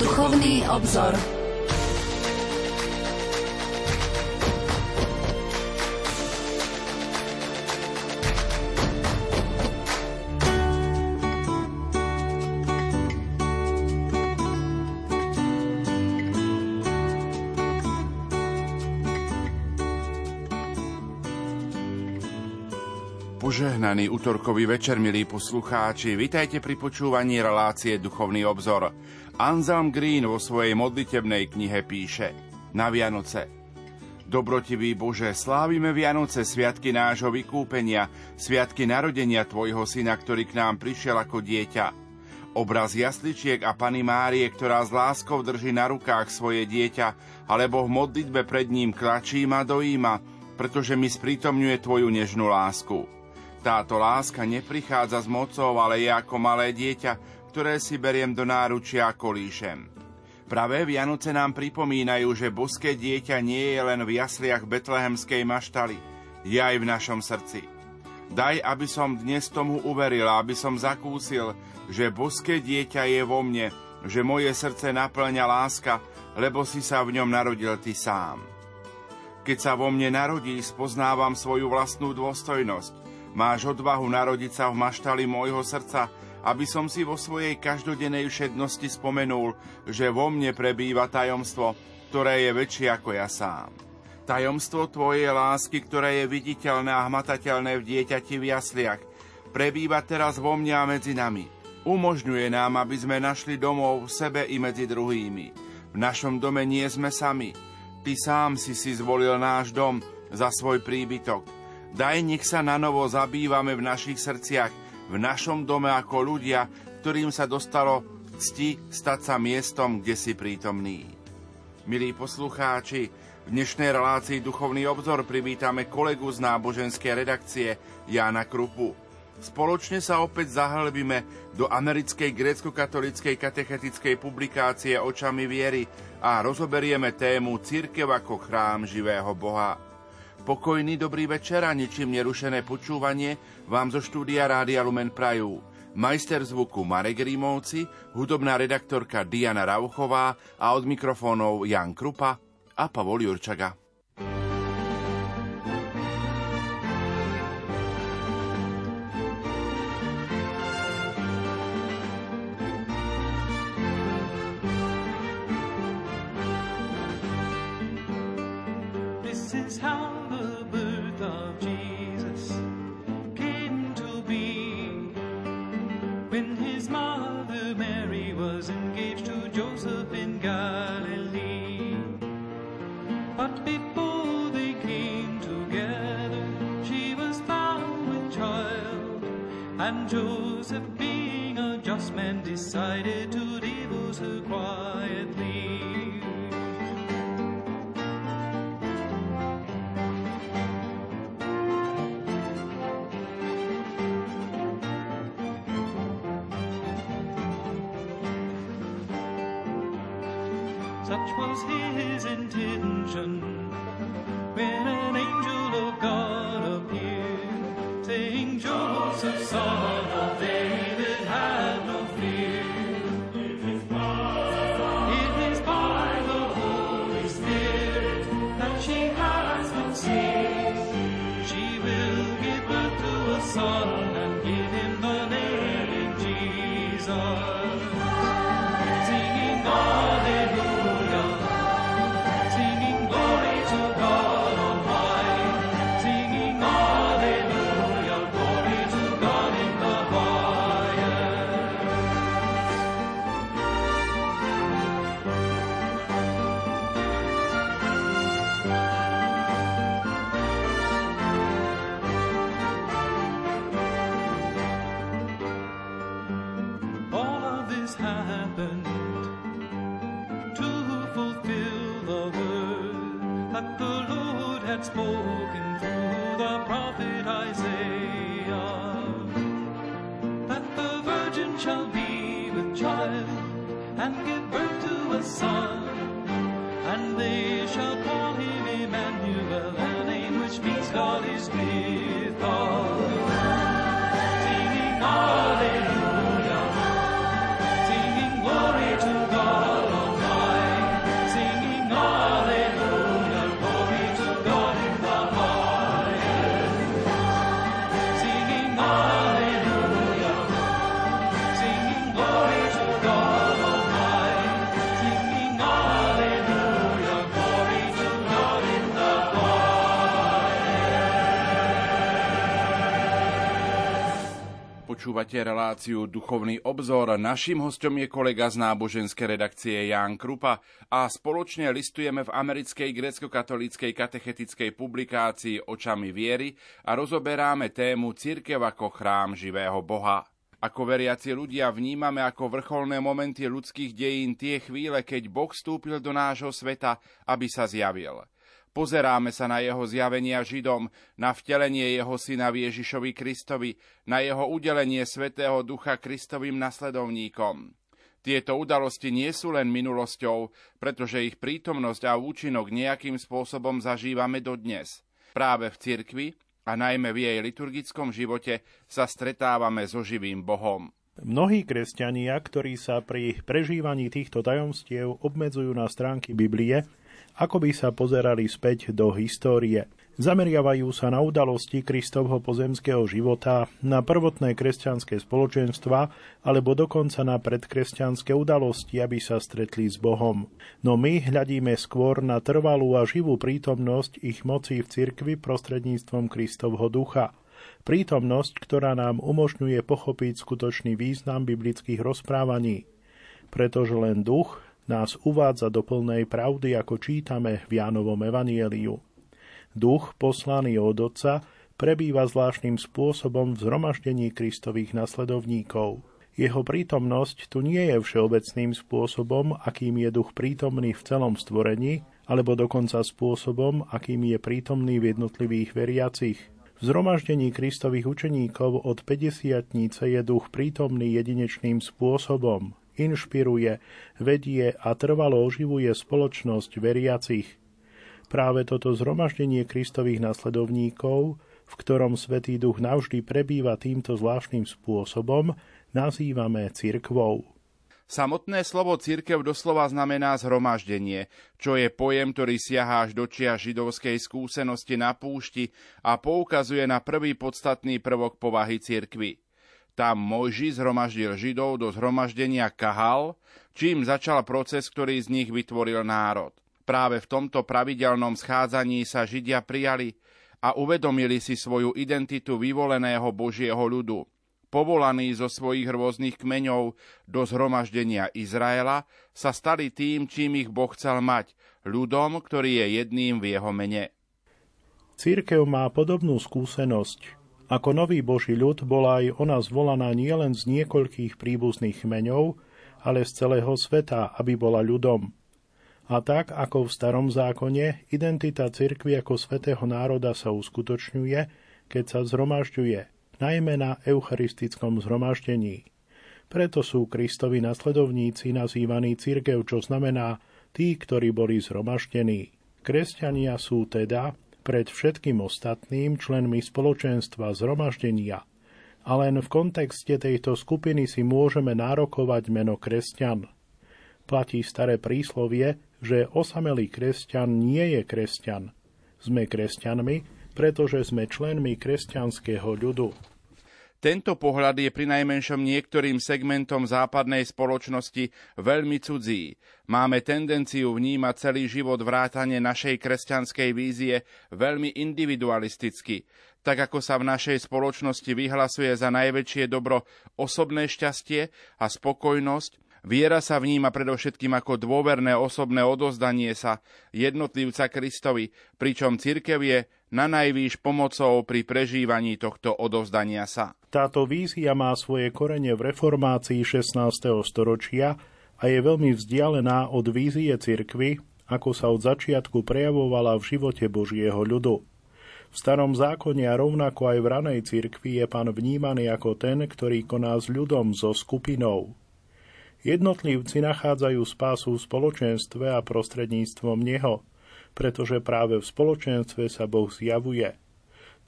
Duchovný obzor. Požehnaný útorkový večer, milí poslucháči, vitajte pri počúvaní relácie Duchovný obzor. Anselm Green vo svojej modlitebnej knihe píše Na Vianoce Dobrotivý Bože, slávime Vianoce, sviatky nášho vykúpenia, sviatky narodenia Tvojho syna, ktorý k nám prišiel ako dieťa. Obraz jasličiek a Pany Márie, ktorá s láskou drží na rukách svoje dieťa, alebo v modlitbe pred ním klačí ma dojíma, pretože mi sprítomňuje Tvoju nežnú lásku. Táto láska neprichádza s mocou, ale je ako malé dieťa, ktoré si beriem do náručia a kolíšem. Pravé Vianoce nám pripomínajú, že boské dieťa nie je len v jasliach betlehemskej maštali, je aj v našom srdci. Daj, aby som dnes tomu uveril, aby som zakúsil, že boské dieťa je vo mne, že moje srdce naplňa láska, lebo si sa v ňom narodil ty sám. Keď sa vo mne narodí, spoznávam svoju vlastnú dôstojnosť, Máš odvahu narodiť sa v maštali môjho srdca, aby som si vo svojej každodennej všednosti spomenul, že vo mne prebýva tajomstvo, ktoré je väčšie ako ja sám. Tajomstvo tvojej lásky, ktoré je viditeľné a hmatateľné v dieťati v jasliach, prebýva teraz vo mne a medzi nami. Umožňuje nám, aby sme našli domov v sebe i medzi druhými. V našom dome nie sme sami. Ty sám si si zvolil náš dom za svoj príbytok. Daj, nech sa na novo zabývame v našich srdciach, v našom dome ako ľudia, ktorým sa dostalo cti stať sa miestom, kde si prítomný. Milí poslucháči, v dnešnej relácii Duchovný obzor privítame kolegu z náboženskej redakcie Jána Krupu. Spoločne sa opäť zahlbíme do americkej grécko-katolíckej katechetickej publikácie Očami viery a rozoberieme tému Církev ako chrám živého Boha. Pokojný dobrý večer a ničím nerušené počúvanie vám zo štúdia Rádia Lumen Prajú. Majster zvuku Marek Rímovci, hudobná redaktorka Diana Rauchová a od mikrofónov Jan Krupa a Pavol Jurčaga. of song. and give birth to a son. And they shall call him Emmanuel, a name which means God is near. Počúvate reláciu Duchovný obzor. Naším hostom je kolega z náboženskej redakcie Ján Krupa a spoločne listujeme v americkej grecko-katolíckej katechetickej publikácii Očami viery a rozoberáme tému Cirkev ako chrám živého Boha. Ako veriaci ľudia vnímame ako vrcholné momenty ľudských dejín tie chvíle, keď Boh vstúpil do nášho sveta, aby sa zjavil. Pozeráme sa na jeho zjavenia Židom, na vtelenie jeho syna Ježišovi Kristovi, na jeho udelenie Svetého Ducha Kristovým nasledovníkom. Tieto udalosti nie sú len minulosťou, pretože ich prítomnosť a účinok nejakým spôsobom zažívame dodnes. Práve v cirkvi a najmä v jej liturgickom živote sa stretávame so živým Bohom. Mnohí kresťania, ktorí sa pri prežívaní týchto tajomstiev obmedzujú na stránky Biblie, ako by sa pozerali späť do histórie. Zameriavajú sa na udalosti Kristovho pozemského života, na prvotné kresťanské spoločenstva alebo dokonca na predkresťanské udalosti, aby sa stretli s Bohom. No my hľadíme skôr na trvalú a živú prítomnosť ich moci v cirkvi prostredníctvom Kristovho ducha. Prítomnosť, ktorá nám umožňuje pochopiť skutočný význam biblických rozprávaní. Pretože len duch, nás uvádza do plnej pravdy, ako čítame v Jánovom evanieliu. Duch, poslaný od Otca, prebýva zvláštnym spôsobom v zhromaždení Kristových nasledovníkov. Jeho prítomnosť tu nie je všeobecným spôsobom, akým je duch prítomný v celom stvorení, alebo dokonca spôsobom, akým je prítomný v jednotlivých veriacich. V zhromaždení Kristových učeníkov od 50 je duch prítomný jedinečným spôsobom, inšpiruje, vedie a trvalo oživuje spoločnosť veriacich. Práve toto zhromaždenie Kristových nasledovníkov, v ktorom Svetý Duch navždy prebýva týmto zvláštnym spôsobom, nazývame cirkvou. Samotné slovo církev doslova znamená zhromaždenie, čo je pojem, ktorý siahá až do čia židovskej skúsenosti na púšti a poukazuje na prvý podstatný prvok povahy cirkvy. Tam Mojži zhromaždil Židov do zhromaždenia Kahal, čím začal proces, ktorý z nich vytvoril národ. Práve v tomto pravidelnom schádzaní sa Židia prijali a uvedomili si svoju identitu vyvoleného Božieho ľudu. Povolaní zo svojich rôznych kmeňov do zhromaždenia Izraela, sa stali tým, čím ich Boh chcel mať, ľudom, ktorý je jedným v jeho mene. Církev má podobnú skúsenosť. Ako nový Boží ľud bola aj ona zvolaná nielen z niekoľkých príbuzných kmeňov, ale z celého sveta, aby bola ľudom. A tak, ako v starom zákone, identita cirkvi ako svetého národa sa uskutočňuje, keď sa zhromažďuje, najmä na eucharistickom zhromaždení. Preto sú Kristovi nasledovníci nazývaní cirkev, čo znamená tí, ktorí boli zhromaždení. Kresťania sú teda, pred všetkým ostatným členmi spoločenstva zhromaždenia a len v kontexte tejto skupiny si môžeme nárokovať meno kresťan. Platí staré príslovie, že osamelý kresťan nie je kresťan. Sme kresťanmi, pretože sme členmi kresťanského ľudu. Tento pohľad je pri najmenšom niektorým segmentom západnej spoločnosti veľmi cudzí. Máme tendenciu vnímať celý život vrátane našej kresťanskej vízie veľmi individualisticky, tak ako sa v našej spoločnosti vyhlasuje za najväčšie dobro osobné šťastie a spokojnosť, Viera sa vníma predovšetkým ako dôverné osobné odozdanie sa jednotlivca Kristovi, pričom cirkev je na najvýš pomocou pri prežívaní tohto odovzdania sa. Táto vízia má svoje korene v reformácii 16. storočia a je veľmi vzdialená od vízie cirkvy, ako sa od začiatku prejavovala v živote Božieho ľudu. V starom zákone a rovnako aj v ranej cirkvi je pán vnímaný ako ten, ktorý koná s ľudom, so skupinou. Jednotlivci nachádzajú spásu v spoločenstve a prostredníctvom neho, pretože práve v spoločenstve sa Boh zjavuje.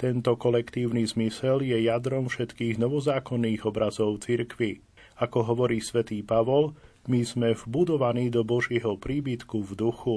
Tento kolektívny zmysel je jadrom všetkých novozákonných obrazov cirkvy. Ako hovorí svätý Pavol, my sme vbudovaní do Božieho príbytku v duchu.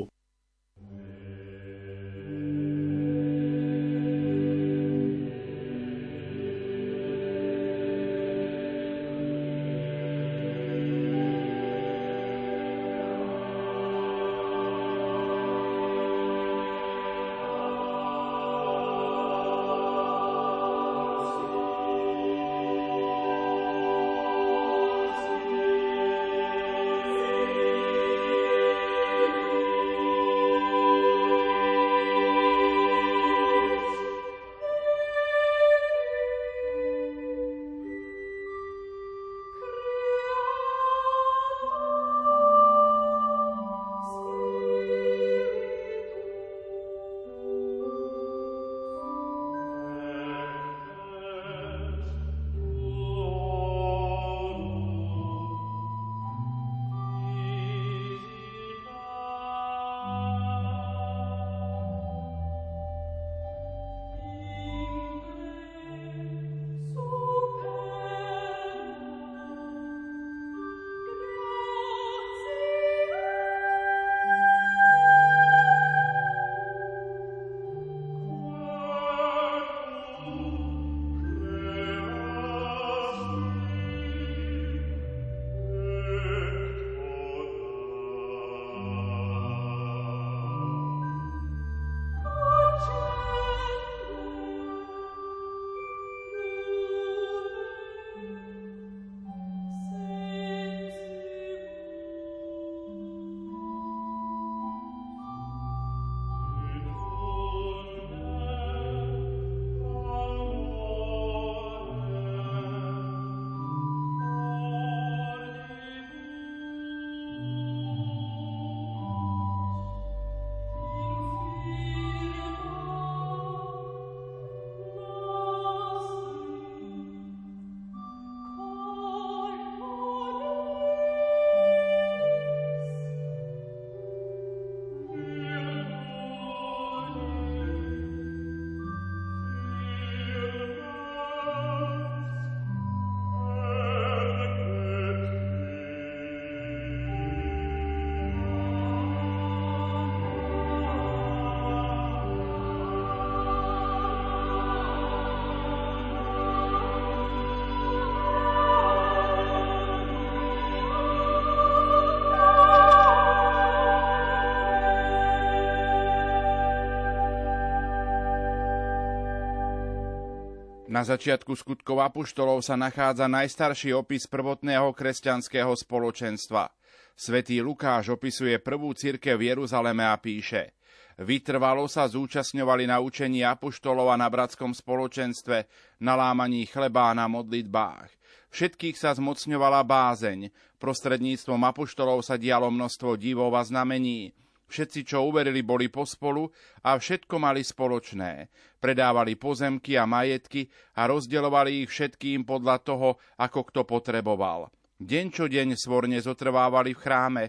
Na začiatku skutkov apuštolov sa nachádza najstarší opis prvotného kresťanského spoločenstva. Svetý Lukáš opisuje prvú cirkev v Jeruzaleme a píše Vytrvalo sa zúčastňovali na učení apuštolov a na bratskom spoločenstve, na lámaní chleba a na modlitbách. Všetkých sa zmocňovala bázeň. Prostredníctvom apuštolov sa dialo množstvo divov a znamení. Všetci, čo uverili, boli pospolu a všetko mali spoločné. Predávali pozemky a majetky a rozdeľovali ich všetkým podľa toho, ako kto potreboval. Deň čo deň svorne zotrvávali v chráme,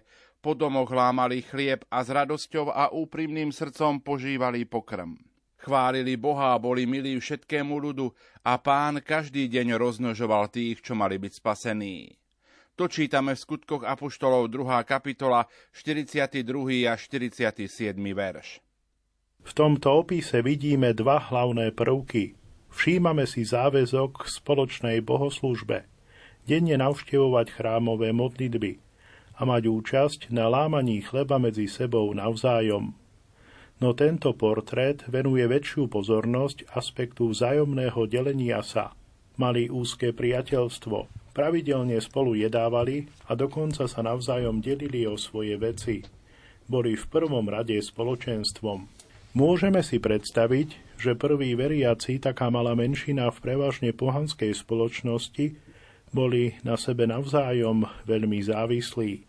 po domoch lámali chlieb a s radosťou a úprimným srdcom požívali pokrm. Chválili Boha a boli milí všetkému ľudu a pán každý deň roznožoval tých, čo mali byť spasení. To čítame v skutkoch Apoštolov 2. kapitola 42. a 47. verš. V tomto opise vidíme dva hlavné prvky. Všímame si záväzok k spoločnej bohoslužbe, denne navštevovať chrámové modlitby a mať účasť na lámaní chleba medzi sebou navzájom. No tento portrét venuje väčšiu pozornosť aspektu vzájomného delenia sa. Mali úzke priateľstvo, Pravidelne spolu jedávali a dokonca sa navzájom delili o svoje veci. Boli v prvom rade spoločenstvom. Môžeme si predstaviť, že prví veriaci, taká malá menšina v prevažne pohanskej spoločnosti, boli na sebe navzájom veľmi závislí.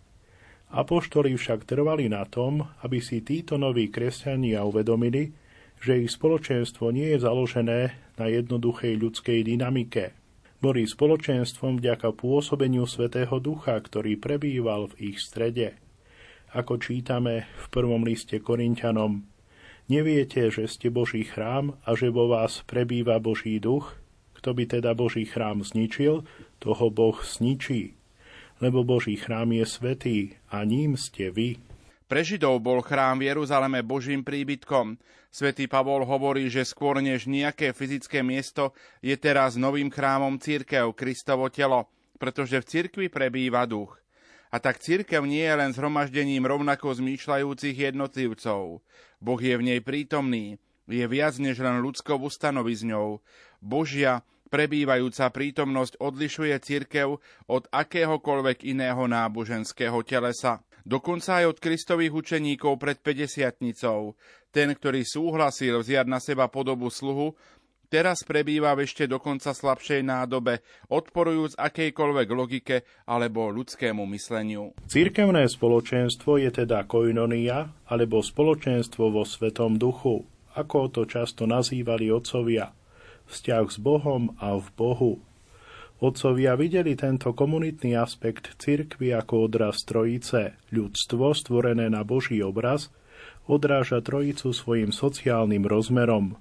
Apoštoli však trvali na tom, aby si títo noví kresťania uvedomili, že ich spoločenstvo nie je založené na jednoduchej ľudskej dynamike – boli spoločenstvom vďaka pôsobeniu Svetého Ducha, ktorý prebýval v ich strede. Ako čítame v prvom liste Korintianom, neviete, že ste Boží chrám a že vo vás prebýva Boží duch? Kto by teda Boží chrám zničil, toho Boh zničí. Lebo Boží chrám je svetý a ním ste vy. Pre Židov bol chrám v Jeruzaleme Božím príbytkom. Svetý Pavol hovorí, že skôr než nejaké fyzické miesto je teraz novým chrámom církev, Kristovo telo, pretože v cirkvi prebýva duch. A tak církev nie je len zhromaždením rovnako zmýšľajúcich jednotlivcov. Boh je v nej prítomný, je viac než len ľudskou ustanovizňou. Božia, prebývajúca prítomnosť odlišuje církev od akéhokoľvek iného náboženského telesa dokonca aj od Kristových učeníkov pred 50 Ten, ktorý súhlasil vziať na seba podobu sluhu, teraz prebýva v ešte dokonca slabšej nádobe, odporujúc akejkoľvek logike alebo ľudskému mysleniu. Církevné spoločenstvo je teda koinonia alebo spoločenstvo vo Svetom duchu, ako to často nazývali otcovia. Vzťah s Bohom a v Bohu. Otcovia videli tento komunitný aspekt cirkvy ako odraz trojice. Ľudstvo, stvorené na Boží obraz, odráža trojicu svojim sociálnym rozmerom.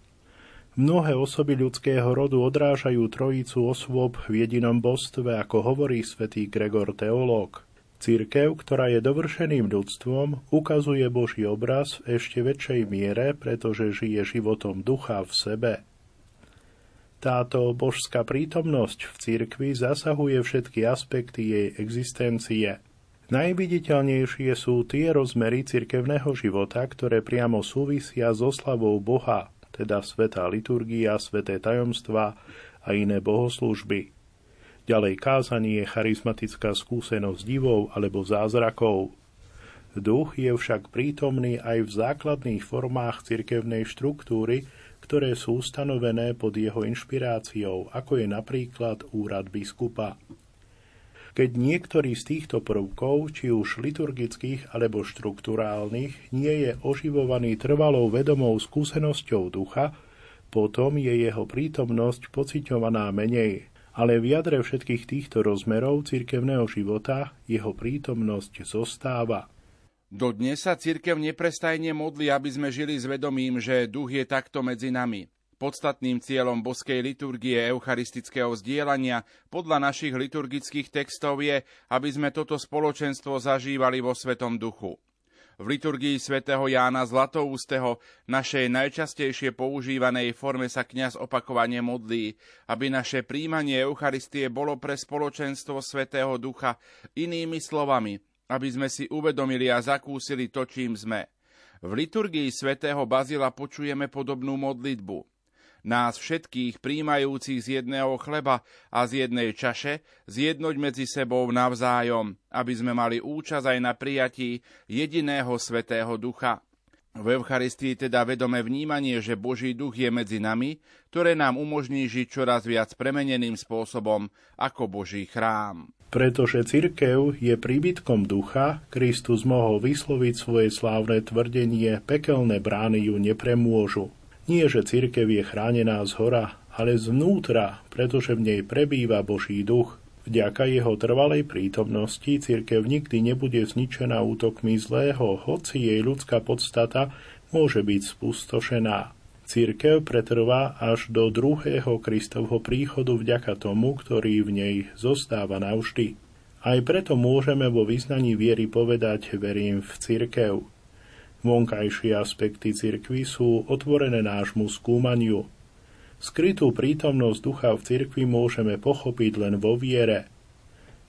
Mnohé osoby ľudského rodu odrážajú trojicu osôb v jedinom božstve, ako hovorí svätý Gregor teológ. Církev, ktorá je dovršeným ľudstvom, ukazuje Boží obraz v ešte väčšej miere, pretože žije životom ducha v sebe. Táto božská prítomnosť v cirkvi zasahuje všetky aspekty jej existencie. Najviditeľnejšie sú tie rozmery cirkevného života, ktoré priamo súvisia so slavou Boha, teda svetá liturgia, sveté tajomstva a iné bohoslužby. Ďalej kázanie charizmatická skúsenosť divov alebo zázrakov. Duch je však prítomný aj v základných formách cirkevnej štruktúry, ktoré sú stanovené pod jeho inšpiráciou, ako je napríklad úrad biskupa. Keď niektorý z týchto prvkov, či už liturgických alebo štruktúrálnych, nie je oživovaný trvalou vedomou skúsenosťou ducha, potom je jeho prítomnosť pociťovaná menej, ale v jadre všetkých týchto rozmerov cirkevného života jeho prítomnosť zostáva. Dodnes sa cirkev neprestajne modlí, aby sme žili s vedomím, že duch je takto medzi nami. Podstatným cieľom boskej liturgie eucharistického zdieľania podľa našich liturgických textov je, aby sme toto spoločenstvo zažívali vo Svetom duchu. V liturgii svätého Jána Zlatoústeho, našej najčastejšie používanej forme sa kňaz opakovane modlí, aby naše príjmanie Eucharistie bolo pre spoločenstvo svätého Ducha inými slovami, aby sme si uvedomili a zakúsili to, čím sme. V liturgii svätého Bazila počujeme podobnú modlitbu. nás všetkých príjmajúcich z jedného chleba a z jednej čaše, zjednoť medzi sebou navzájom, aby sme mali účasť aj na prijatí jediného svetého ducha. V Eucharistii teda vedome vnímanie, že Boží duch je medzi nami, ktoré nám umožní žiť čoraz viac premeneným spôsobom ako Boží chrám. Pretože cirkev je príbytkom ducha, Kristus mohol vysloviť svoje slávne tvrdenie, pekelné brány ju nepremôžu. Nie, že cirkev je chránená z hora, ale zvnútra, pretože v nej prebýva Boží duch. Vďaka jeho trvalej prítomnosti cirkev nikdy nebude zničená útokmi zlého, hoci jej ľudská podstata môže byť spustošená. Církev pretrvá až do druhého Kristovho príchodu vďaka tomu, ktorý v nej zostáva navždy. Aj preto môžeme vo vyznaní viery povedať verím v církev. Vonkajšie aspekty cirkvy sú otvorené nášmu skúmaniu – Skrytú prítomnosť ducha v cirkvi môžeme pochopiť len vo viere.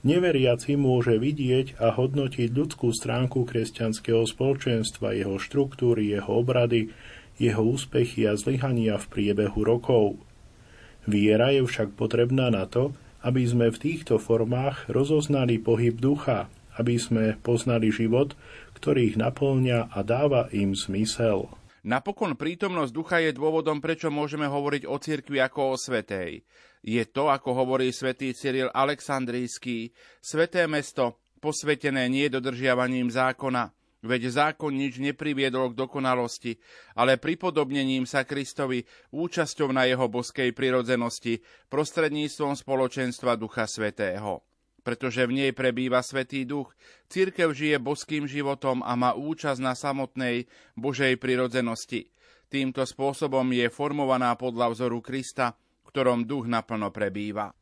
Neveriaci môže vidieť a hodnotiť ľudskú stránku kresťanského spoločenstva, jeho štruktúry, jeho obrady, jeho úspechy a zlyhania v priebehu rokov. Viera je však potrebná na to, aby sme v týchto formách rozoznali pohyb ducha, aby sme poznali život, ktorý ich naplňa a dáva im zmysel. Napokon prítomnosť ducha je dôvodom, prečo môžeme hovoriť o cirkvi ako o svetej. Je to, ako hovorí svätý Cyril Aleksandrijský, sveté mesto, posvetené nie dodržiavaním zákona, veď zákon nič nepriviedol k dokonalosti, ale pripodobnením sa Kristovi účasťou na jeho boskej prirodzenosti prostredníctvom spoločenstva Ducha Svetého pretože v nej prebýva Svetý Duch. Církev žije boským životom a má účasť na samotnej Božej prirodzenosti. Týmto spôsobom je formovaná podľa vzoru Krista, ktorom duch naplno prebýva.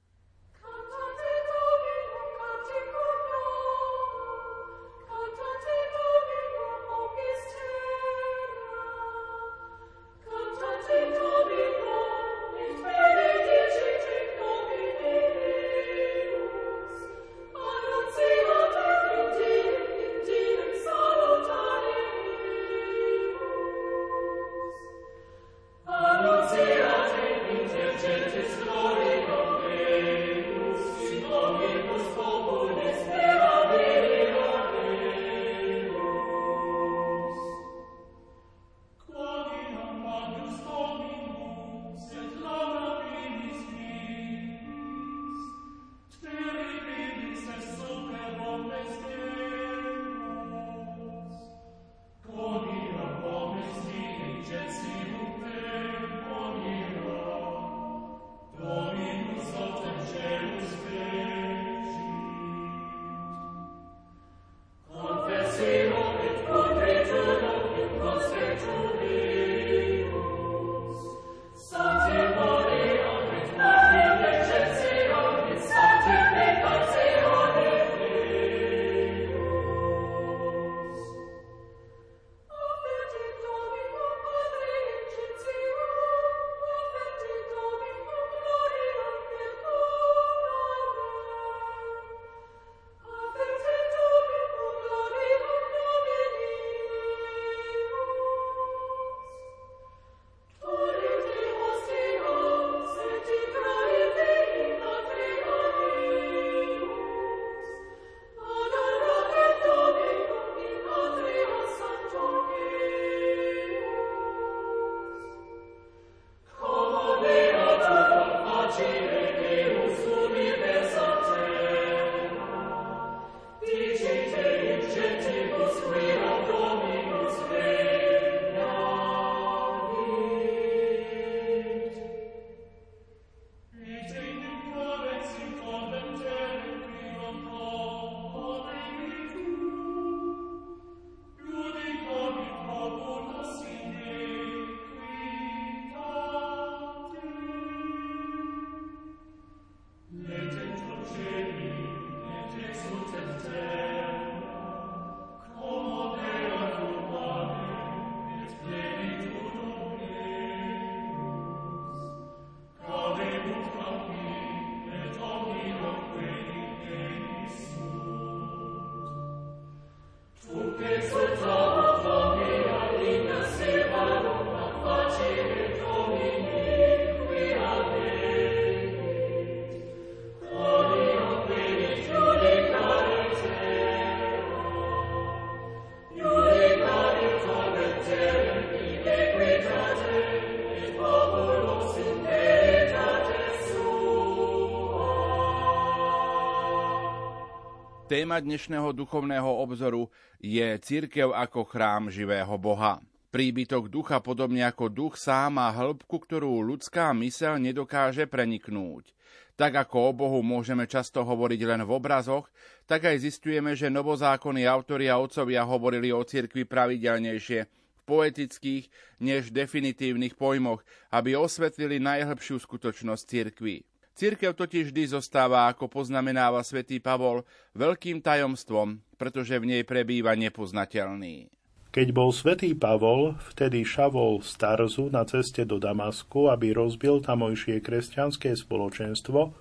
Téma dnešného duchovného obzoru je Církev ako chrám živého Boha. Príbytok ducha podobne ako duch sám má hĺbku, ktorú ľudská mysel nedokáže preniknúť. Tak ako o Bohu môžeme často hovoriť len v obrazoch, tak aj zistujeme, že novozákonní autori a otcovia hovorili o cirkvi pravidelnejšie, v poetických než definitívnych pojmoch, aby osvetlili najhlbšiu skutočnosť cirkvi. Církev totiž vždy zostáva, ako poznamenáva svätý Pavol, veľkým tajomstvom, pretože v nej prebýva nepoznateľný. Keď bol svätý Pavol, vtedy šavol z Tarzu na ceste do Damasku, aby rozbil tamojšie kresťanské spoločenstvo,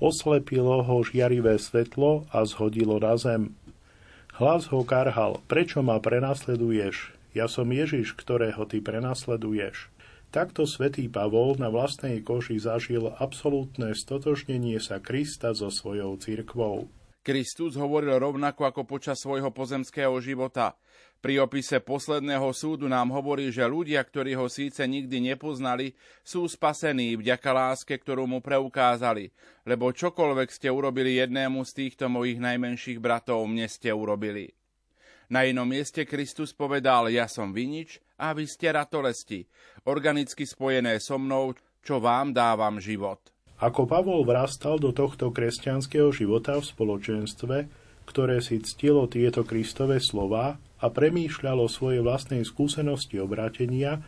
oslepilo ho žiarivé svetlo a zhodilo na zem. Hlas ho karhal, prečo ma prenasleduješ? Ja som Ježiš, ktorého ty prenasleduješ. Takto svätý Pavol na vlastnej koži zažil absolútne stotožnenie sa Krista so svojou cirkvou. Kristus hovoril rovnako ako počas svojho pozemského života. Pri opise posledného súdu nám hovorí, že ľudia, ktorí ho síce nikdy nepoznali, sú spasení vďaka láske, ktorú mu preukázali, lebo čokoľvek ste urobili jednému z týchto mojich najmenších bratov, mne ste urobili. Na inom mieste Kristus povedal, ja som vinič a vy ste ratolesti, organicky spojené so mnou, čo vám dávam život. Ako Pavol vrastal do tohto kresťanského života v spoločenstve, ktoré si ctilo tieto Kristové slova a premýšľalo svoje vlastnej skúsenosti obrátenia,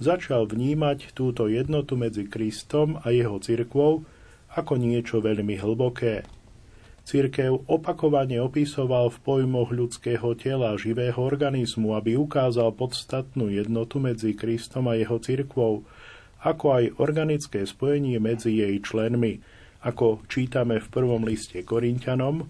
začal vnímať túto jednotu medzi Kristom a jeho cirkvou ako niečo veľmi hlboké. Cirkev opakovane opisoval v pojmoch ľudského tela živého organizmu, aby ukázal podstatnú jednotu medzi Kristom a jeho cirkvou, ako aj organické spojenie medzi jej členmi, ako čítame v prvom liste Korintianom,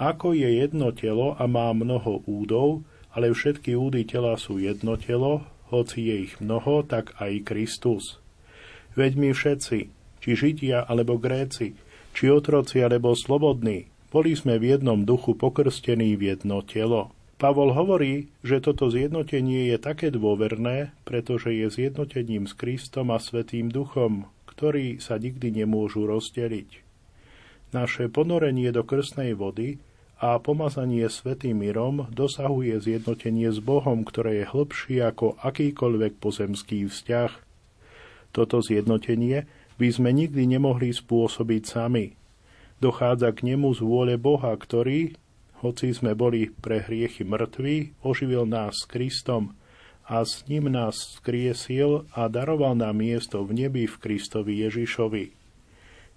ako je jedno telo a má mnoho údov, ale všetky údy tela sú jedno telo, hoci je ich mnoho, tak aj Kristus. Veď my všetci, či Židia alebo Gréci, či otroci alebo slobodní, boli sme v jednom duchu pokrstení v jedno telo. Pavol hovorí, že toto zjednotenie je také dôverné, pretože je zjednotením s Kristom a Svetým duchom, ktorí sa nikdy nemôžu rozdeliť. Naše ponorenie do krstnej vody a pomazanie Svetým Mirom dosahuje zjednotenie s Bohom, ktoré je hlbšie ako akýkoľvek pozemský vzťah. Toto zjednotenie by sme nikdy nemohli spôsobiť sami. Dochádza k nemu z vôle Boha, ktorý, hoci sme boli pre hriechy mŕtvi, oživil nás s Kristom a s ním nás skriesil a daroval nám miesto v nebi v Kristovi Ježišovi.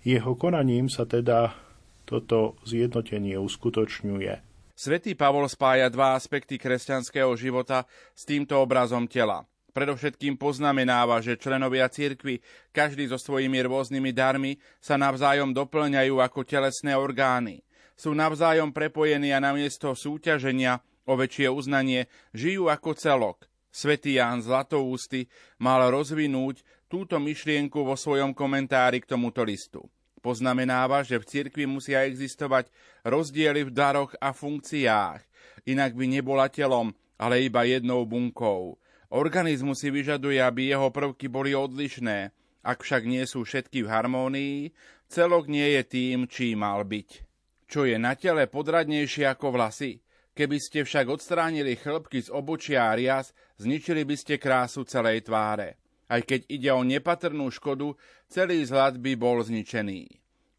Jeho konaním sa teda toto zjednotenie uskutočňuje. Svetý Pavol spája dva aspekty kresťanského života s týmto obrazom tela. Predovšetkým poznamenáva, že členovia cirkvy, každý so svojimi rôznymi darmi, sa navzájom doplňajú ako telesné orgány. Sú navzájom prepojení a namiesto súťaženia o väčšie uznanie žijú ako celok. Svetý Ján Zlatoústy mal rozvinúť túto myšlienku vo svojom komentári k tomuto listu. Poznamenáva, že v cirkvi musia existovať rozdiely v daroch a funkciách, inak by nebola telom, ale iba jednou bunkou. Organizmus si vyžaduje, aby jeho prvky boli odlišné, ak však nie sú všetky v harmónii, celok nie je tým, čím mal byť. Čo je na tele podradnejšie ako vlasy? Keby ste však odstránili chlpky z obočia a rias, zničili by ste krásu celej tváre. Aj keď ide o nepatrnú škodu, celý zhľad by bol zničený.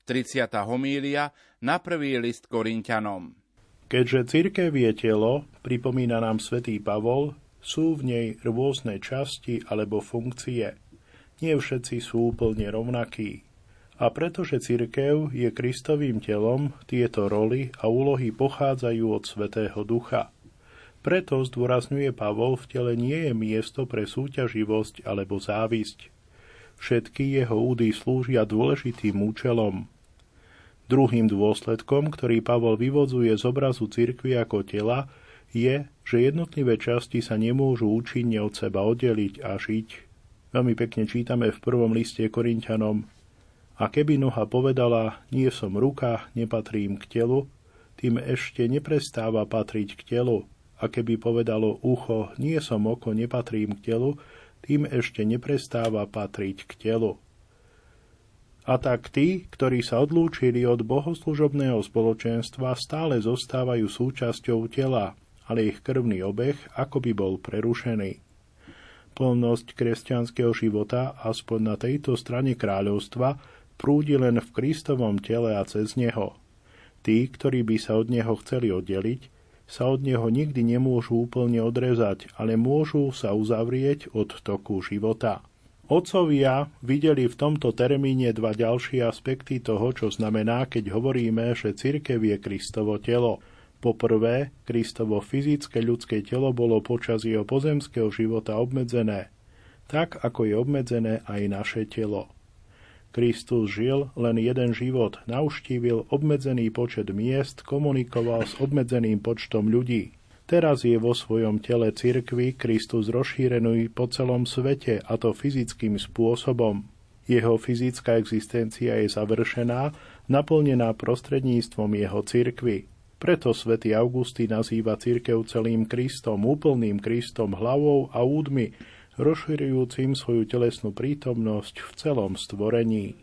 30. homília na prvý list Korintianom. Keďže církev je telo, pripomína nám svätý Pavol, sú v nej rôzne časti alebo funkcie. Nie všetci sú úplne rovnakí. A pretože cirkev je Kristovým telom, tieto roly a úlohy pochádzajú od Svetého Ducha. Preto zdôrazňuje Pavol, v tele nie je miesto pre súťaživosť alebo závisť. Všetky jeho údy slúžia dôležitým účelom. Druhým dôsledkom, ktorý Pavol vyvodzuje z obrazu cirkvi ako tela, je, že jednotlivé časti sa nemôžu účinne od seba oddeliť a žiť. Veľmi pekne čítame v prvom liste Korintianom A keby noha povedala, nie som ruka, nepatrím k telu, tým ešte neprestáva patriť k telu. A keby povedalo ucho, nie som oko, nepatrím k telu, tým ešte neprestáva patriť k telu. A tak tí, ktorí sa odlúčili od bohoslužobného spoločenstva, stále zostávajú súčasťou tela, ale ich krvný obeh ako by bol prerušený. Plnosť kresťanského života, aspoň na tejto strane kráľovstva, prúdi len v Kristovom tele a cez neho. Tí, ktorí by sa od neho chceli oddeliť, sa od neho nikdy nemôžu úplne odrezať, ale môžu sa uzavrieť od toku života. Otcovia videli v tomto termíne dva ďalšie aspekty toho, čo znamená, keď hovoríme, že cirkev je Kristovo telo. Poprvé, Kristovo fyzické ľudské telo bolo počas jeho pozemského života obmedzené, tak ako je obmedzené aj naše telo. Kristus žil len jeden život, navštívil obmedzený počet miest, komunikoval s obmedzeným počtom ľudí. Teraz je vo svojom tele cirkvi Kristus rozšírený po celom svete, a to fyzickým spôsobom. Jeho fyzická existencia je završená, naplnená prostredníctvom jeho cirkvy. Preto svätý Augustín nazýva cirkev celým Kristom, úplným Kristom hlavou a údmi, rozširujúcim svoju telesnú prítomnosť v celom stvorení.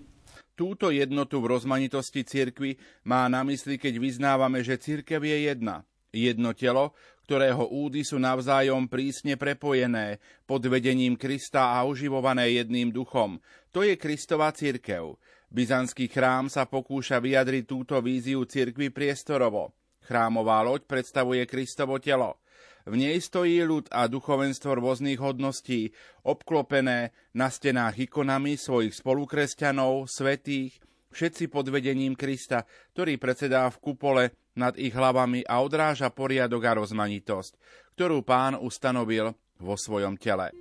Túto jednotu v rozmanitosti cirkvy má na mysli, keď vyznávame, že cirkev je jedna. Jedno telo, ktorého údy sú navzájom prísne prepojené pod vedením Krista a oživované jedným duchom. To je Kristova cirkev. Byzantský chrám sa pokúša vyjadriť túto víziu cirkvy priestorovo. Chrámová loď predstavuje Kristovo telo. V nej stojí ľud a duchovenstvo rôznych hodností, obklopené na stenách ikonami svojich spolukresťanov, svetých, všetci pod vedením Krista, ktorý predsedá v kupole nad ich hlavami a odráža poriadok a rozmanitosť, ktorú pán ustanovil vo svojom tele.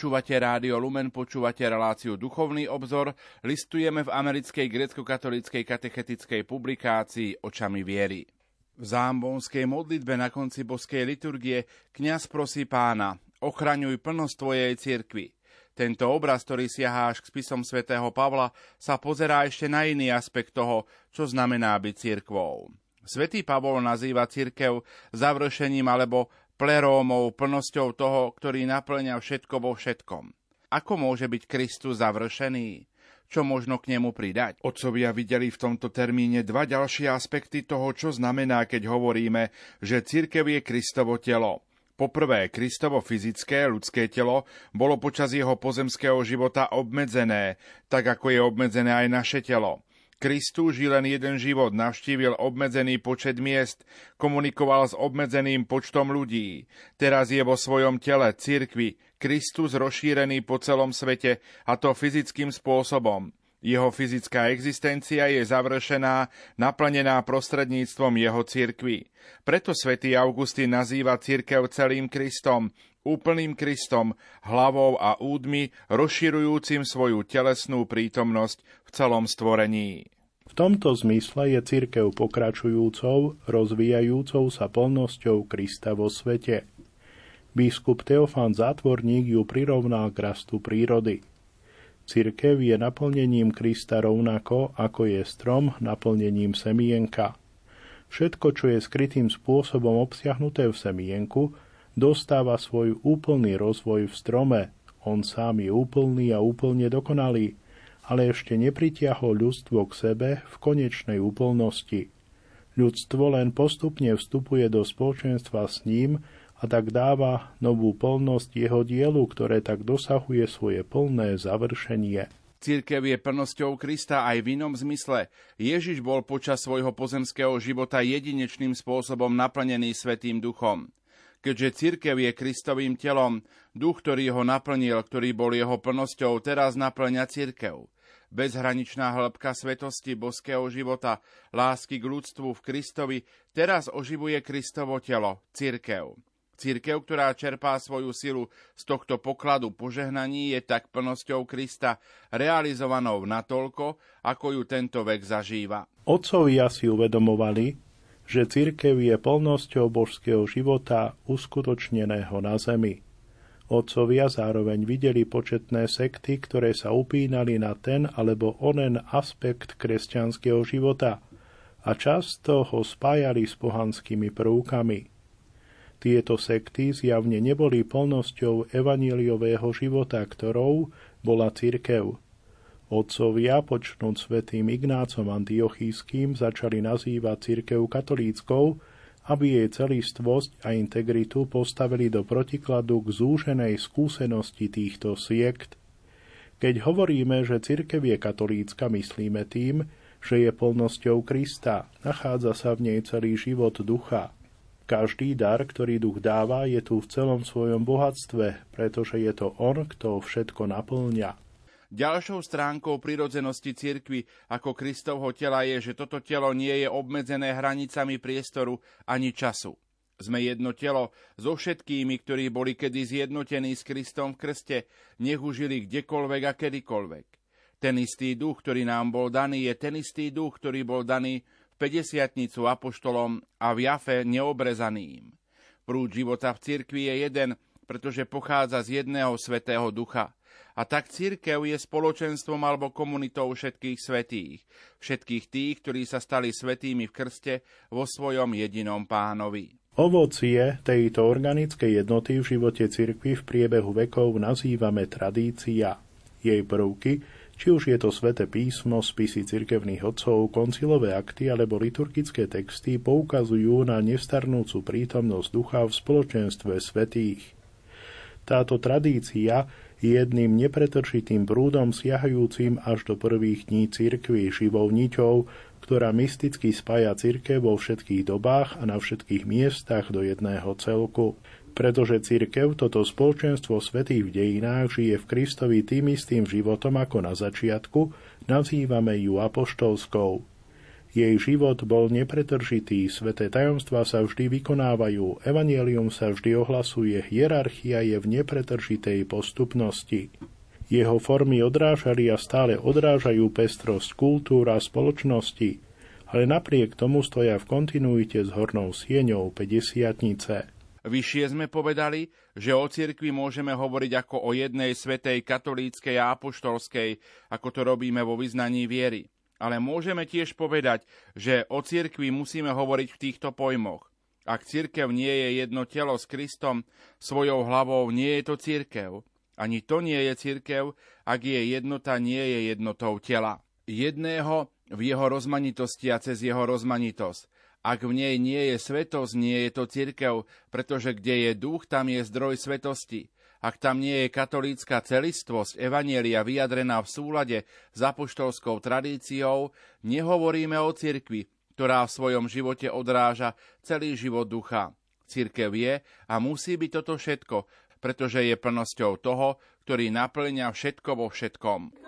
Počúvate rádio Lumen, počúvate reláciu Duchovný obzor, listujeme v americkej grecko-katolíckej katechetickej publikácii Očami viery. V zámbonskej modlitbe na konci boskej liturgie kňaz prosí pána, ochraňuj plnosť tvojej cirkvi. Tento obraz, ktorý siahá až k spisom svätého Pavla, sa pozerá ešte na iný aspekt toho, čo znamená byť cirkvou. Svetý Pavol nazýva cirkev završením alebo plerómov, plnosťou toho, ktorý naplňa všetko vo všetkom. Ako môže byť Kristus završený? Čo možno k nemu pridať? Otcovia videli v tomto termíne dva ďalšie aspekty toho, čo znamená, keď hovoríme, že cirkev je Kristovo telo. Poprvé, Kristovo fyzické ľudské telo bolo počas jeho pozemského života obmedzené, tak ako je obmedzené aj naše telo. Kristus žil len jeden život, navštívil obmedzený počet miest, komunikoval s obmedzeným počtom ľudí. Teraz je vo svojom tele, cirkvi, Kristus rozšírený po celom svete, a to fyzickým spôsobom. Jeho fyzická existencia je završená, naplnená prostredníctvom jeho cirkvi. Preto svätý Augustín nazýva cirkev celým Kristom, úplným Kristom, hlavou a údmi, rozširujúcim svoju telesnú prítomnosť v celom stvorení. V tomto zmysle je cirkev pokračujúcou, rozvíjajúcou sa plnosťou Krista vo svete. Biskup Teofán Zátvorník ju prirovnal k rastu prírody. Cirkev je naplnením Krista rovnako, ako je strom naplnením semienka. Všetko, čo je skrytým spôsobom obsiahnuté v semienku, dostáva svoj úplný rozvoj v strome. On sám je úplný a úplne dokonalý, ale ešte nepritiahol ľudstvo k sebe v konečnej úplnosti. Ľudstvo len postupne vstupuje do spoločenstva s ním a tak dáva novú plnosť jeho dielu, ktoré tak dosahuje svoje plné završenie. Církev je plnosťou Krista aj v inom zmysle. Ježiš bol počas svojho pozemského života jedinečným spôsobom naplnený Svetým duchom. Keďže církev je Kristovým telom, duch, ktorý ho naplnil, ktorý bol jeho plnosťou, teraz naplňa církev bezhraničná hĺbka svetosti boského života, lásky k ľudstvu v Kristovi, teraz oživuje Kristovo telo, cirkev. Církev, ktorá čerpá svoju silu z tohto pokladu požehnaní, je tak plnosťou Krista realizovanou natoľko, ako ju tento vek zažíva. Otcovia si uvedomovali, že církev je plnosťou božského života uskutočneného na zemi. Otcovia zároveň videli početné sekty, ktoré sa upínali na ten alebo onen aspekt kresťanského života a často ho spájali s pohanskými prvkami. Tieto sekty zjavne neboli plnosťou evaníliového života, ktorou bola cirkev. Otcovia, počnúť svetým Ignácom Antiochíským, začali nazývať cirkev katolíckou, aby jej celistvosť a integritu postavili do protikladu k zúženej skúsenosti týchto siekt. Keď hovoríme, že cirkev je katolícka, myslíme tým, že je plnosťou Krista, nachádza sa v nej celý život ducha. Každý dar, ktorý duch dáva, je tu v celom svojom bohatstve, pretože je to on, kto všetko naplňa. Ďalšou stránkou prirodzenosti cirkvy ako Kristovho tela je, že toto telo nie je obmedzené hranicami priestoru ani času. Sme jedno telo so všetkými, ktorí boli kedy zjednotení s Kristom v krste, nech užili kdekoľvek a kedykoľvek. Ten istý duch, ktorý nám bol daný, je ten istý duch, ktorý bol daný v 50 apoštolom a v Jafe neobrezaným. Prúd života v cirkvi je jeden, pretože pochádza z jedného svetého ducha – a tak církev je spoločenstvom alebo komunitou všetkých svetých, všetkých tých, ktorí sa stali svetými v krste vo svojom jedinom pánovi. Ovocie tejto organickej jednoty v živote cirkvi v priebehu vekov nazývame tradícia. Jej prvky, či už je to sväté písmo, spisy cirkevných odcov, koncilové akty alebo liturgické texty, poukazujú na nestarnúcu prítomnosť ducha v spoločenstve svetých. Táto tradícia jedným nepretržitým prúdom siahajúcim až do prvých dní cirkvi živou niťou, ktorá mysticky spája cirkev vo všetkých dobách a na všetkých miestach do jedného celku. Pretože cirkev, toto spoločenstvo svetých v dejinách, žije v Kristovi tým istým životom ako na začiatku, nazývame ju apoštolskou. Jej život bol nepretržitý, sveté tajomstvá sa vždy vykonávajú, evanielium sa vždy ohlasuje, hierarchia je v nepretržitej postupnosti. Jeho formy odrážali a stále odrážajú pestrosť kultúra spoločnosti, ale napriek tomu stoja v kontinuite s hornou sieňou 50 Vyššie sme povedali, že o cirkvi môžeme hovoriť ako o jednej svetej katolíckej a apoštolskej, ako to robíme vo vyznaní viery. Ale môžeme tiež povedať, že o cirkvi musíme hovoriť v týchto pojmoch. Ak cirkev nie je jedno telo s Kristom, svojou hlavou nie je to cirkev. Ani to nie je cirkev, ak je jednota nie je jednotou tela. Jedného v jeho rozmanitosti a cez jeho rozmanitosť. Ak v nej nie je svetosť, nie je to cirkev, pretože kde je duch, tam je zdroj svetosti. Ak tam nie je katolícka celistvosť Evanielia vyjadrená v súlade s apoštolskou tradíciou, nehovoríme o cirkvi, ktorá v svojom živote odráža celý život ducha. Cirkev je a musí byť toto všetko, pretože je plnosťou toho, ktorý naplňa všetko vo všetkom.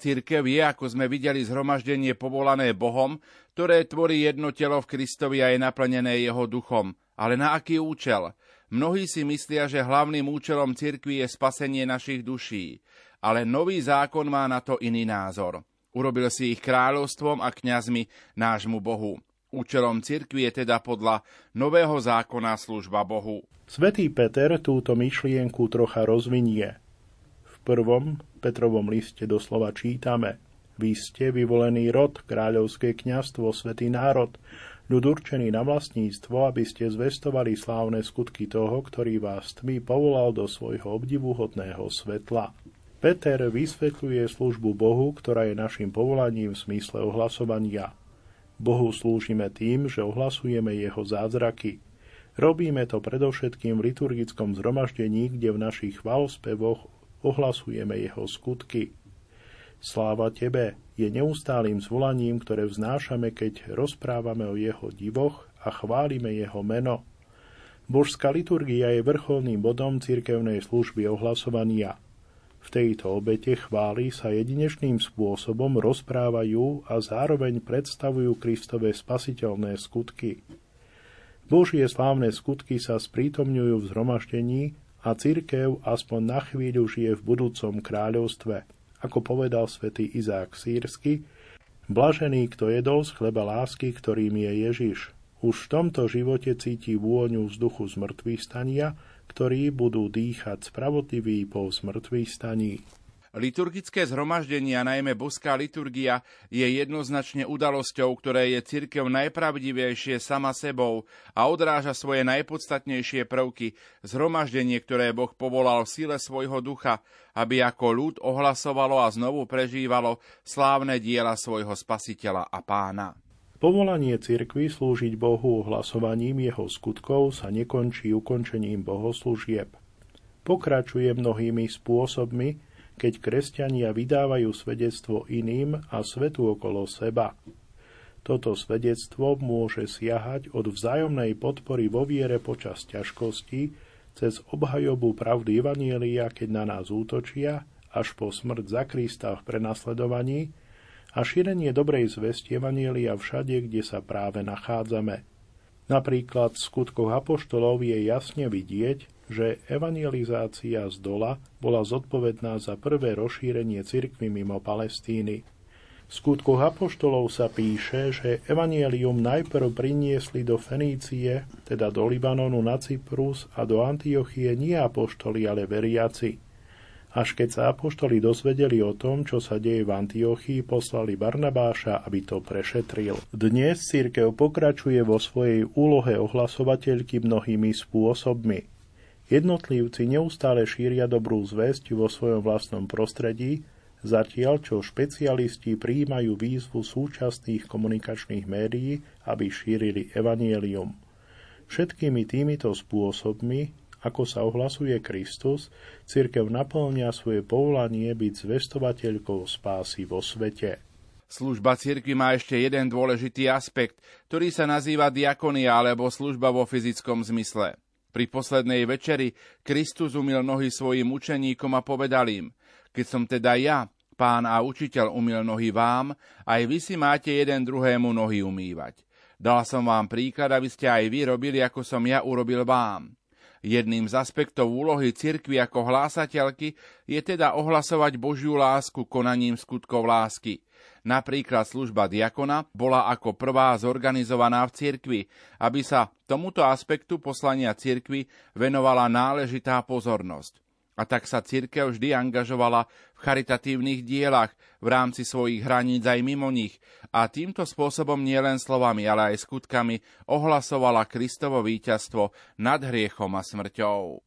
Církev je, ako sme videli, zhromaždenie povolané Bohom, ktoré tvorí jedno telo v Kristovi a je naplnené jeho duchom. Ale na aký účel? Mnohí si myslia, že hlavným účelom cirkvi je spasenie našich duší, ale nový zákon má na to iný názor. Urobil si ich kráľovstvom a kňazmi nášmu Bohu. Účelom cirkvi je teda podľa nového zákona služba Bohu. Svetý Peter túto myšlienku trocha rozvinie. Prvom Petrovom liste doslova čítame Vy ste vyvolený rod, kráľovské kňazstvo, svetý národ, ľud určený na vlastníctvo, aby ste zvestovali slávne skutky toho, ktorý vás tmy povolal do svojho obdivuhodného svetla. Peter vysvetľuje službu Bohu, ktorá je našim povolaním v smysle ohlasovania. Bohu slúžime tým, že ohlasujeme jeho zázraky. Robíme to predovšetkým v liturgickom zhromaždení, kde v našich chválospevoch ohlasujeme jeho skutky. Sláva Tebe je neustálým zvolaním, ktoré vznášame, keď rozprávame o jeho divoch a chválime jeho meno. Božská liturgia je vrcholným bodom cirkevnej služby ohlasovania – v tejto obete chvály sa jedinečným spôsobom rozprávajú a zároveň predstavujú Kristové spasiteľné skutky. Božie slávne skutky sa sprítomňujú v zhromaždení a cirkev aspoň na chvíľu žije v budúcom kráľovstve. Ako povedal svätý Izák Sírsky, blažený, kto jedol z chleba lásky, ktorým je Ježiš. Už v tomto živote cíti vôňu vzduchu z stania ktorí budú dýchať spravodliví po zmrtvých staní. Liturgické zhromaždenie najmä boská liturgia je jednoznačne udalosťou, ktoré je cirkev najpravdivejšie sama sebou a odráža svoje najpodstatnejšie prvky, zhromaždenie, ktoré Boh povolal v sile svojho ducha, aby ako ľud ohlasovalo a znovu prežívalo slávne diela svojho spasiteľa a pána. Povolanie cirkvy slúžiť Bohu ohlasovaním jeho skutkov sa nekončí ukončením bohoslúžieb. Pokračuje mnohými spôsobmi, keď kresťania vydávajú svedectvo iným a svetu okolo seba. Toto svedectvo môže siahať od vzájomnej podpory vo viere počas ťažkosti, cez obhajobu pravdy Evanielia, keď na nás útočia, až po smrť za Krista v prenasledovaní, a šírenie dobrej zvesti Evanielia všade, kde sa práve nachádzame. Napríklad v skutkoch apoštolov je jasne vidieť, že evangelizácia z dola bola zodpovedná za prvé rozšírenie cirkvy mimo Palestíny. V skutkoch apoštolov sa píše, že evanielium najprv priniesli do Fenície, teda do Libanonu na Cyprus a do Antiochie nie apoštoli, ale veriaci – až keď sa apoštoli dozvedeli o tom, čo sa deje v Antiochii, poslali Barnabáša, aby to prešetril. Dnes církev pokračuje vo svojej úlohe ohlasovateľky mnohými spôsobmi. Jednotlivci neustále šíria dobrú zväzť vo svojom vlastnom prostredí, zatiaľ čo špecialisti prijímajú výzvu súčasných komunikačných médií, aby šírili evanielium. Všetkými týmito spôsobmi ako sa ohlasuje Kristus, cirkev naplňa svoje povolanie byť zvestovateľkou spásy vo svete. Služba cirkvi má ešte jeden dôležitý aspekt, ktorý sa nazýva diakonia alebo služba vo fyzickom zmysle. Pri poslednej večeri Kristus umil nohy svojim učeníkom a povedal im, keď som teda ja, pán a učiteľ, umil nohy vám, aj vy si máte jeden druhému nohy umývať. Dal som vám príklad, aby ste aj vy robili, ako som ja urobil vám. Jedným z aspektov úlohy cirkvi ako hlásateľky je teda ohlasovať Božiu lásku konaním skutkov lásky. Napríklad služba diakona bola ako prvá zorganizovaná v cirkvi, aby sa tomuto aspektu poslania cirkvi venovala náležitá pozornosť a tak sa cirkev vždy angažovala v charitatívnych dielach v rámci svojich hraníc aj mimo nich a týmto spôsobom nielen slovami, ale aj skutkami ohlasovala Kristovo víťazstvo nad hriechom a smrťou.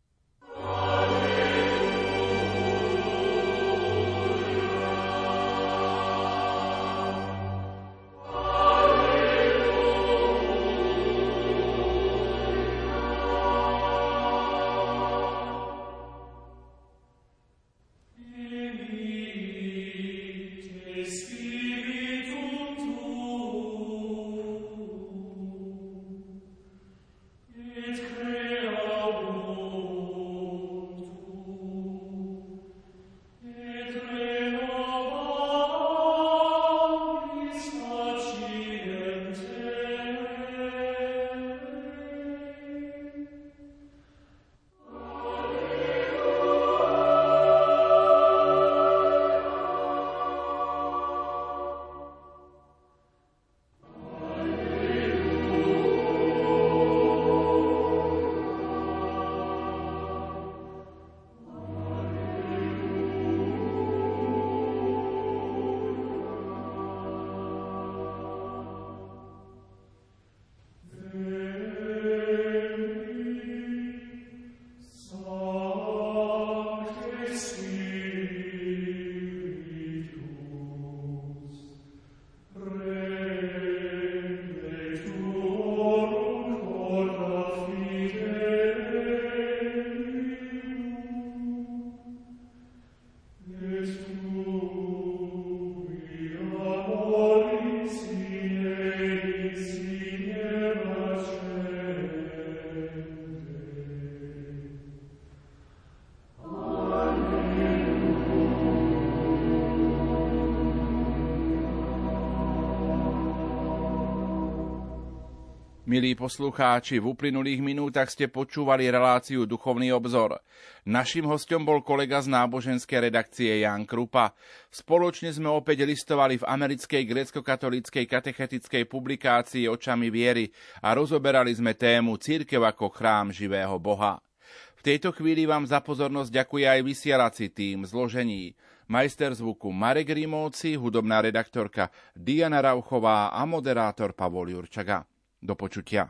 Milí poslucháči, v uplynulých minútach ste počúvali reláciu Duchovný obzor. Naším hostom bol kolega z náboženskej redakcie Jan Krupa. Spoločne sme opäť listovali v americkej grecko-katolíckej katechetickej publikácii Očami viery a rozoberali sme tému Církev ako chrám živého Boha. V tejto chvíli vám za pozornosť ďakuje aj vysielací tým zložení. Majster zvuku Marek Rimóci, hudobná redaktorka Diana Rauchová a moderátor Pavol Jurčaga. Do počutia.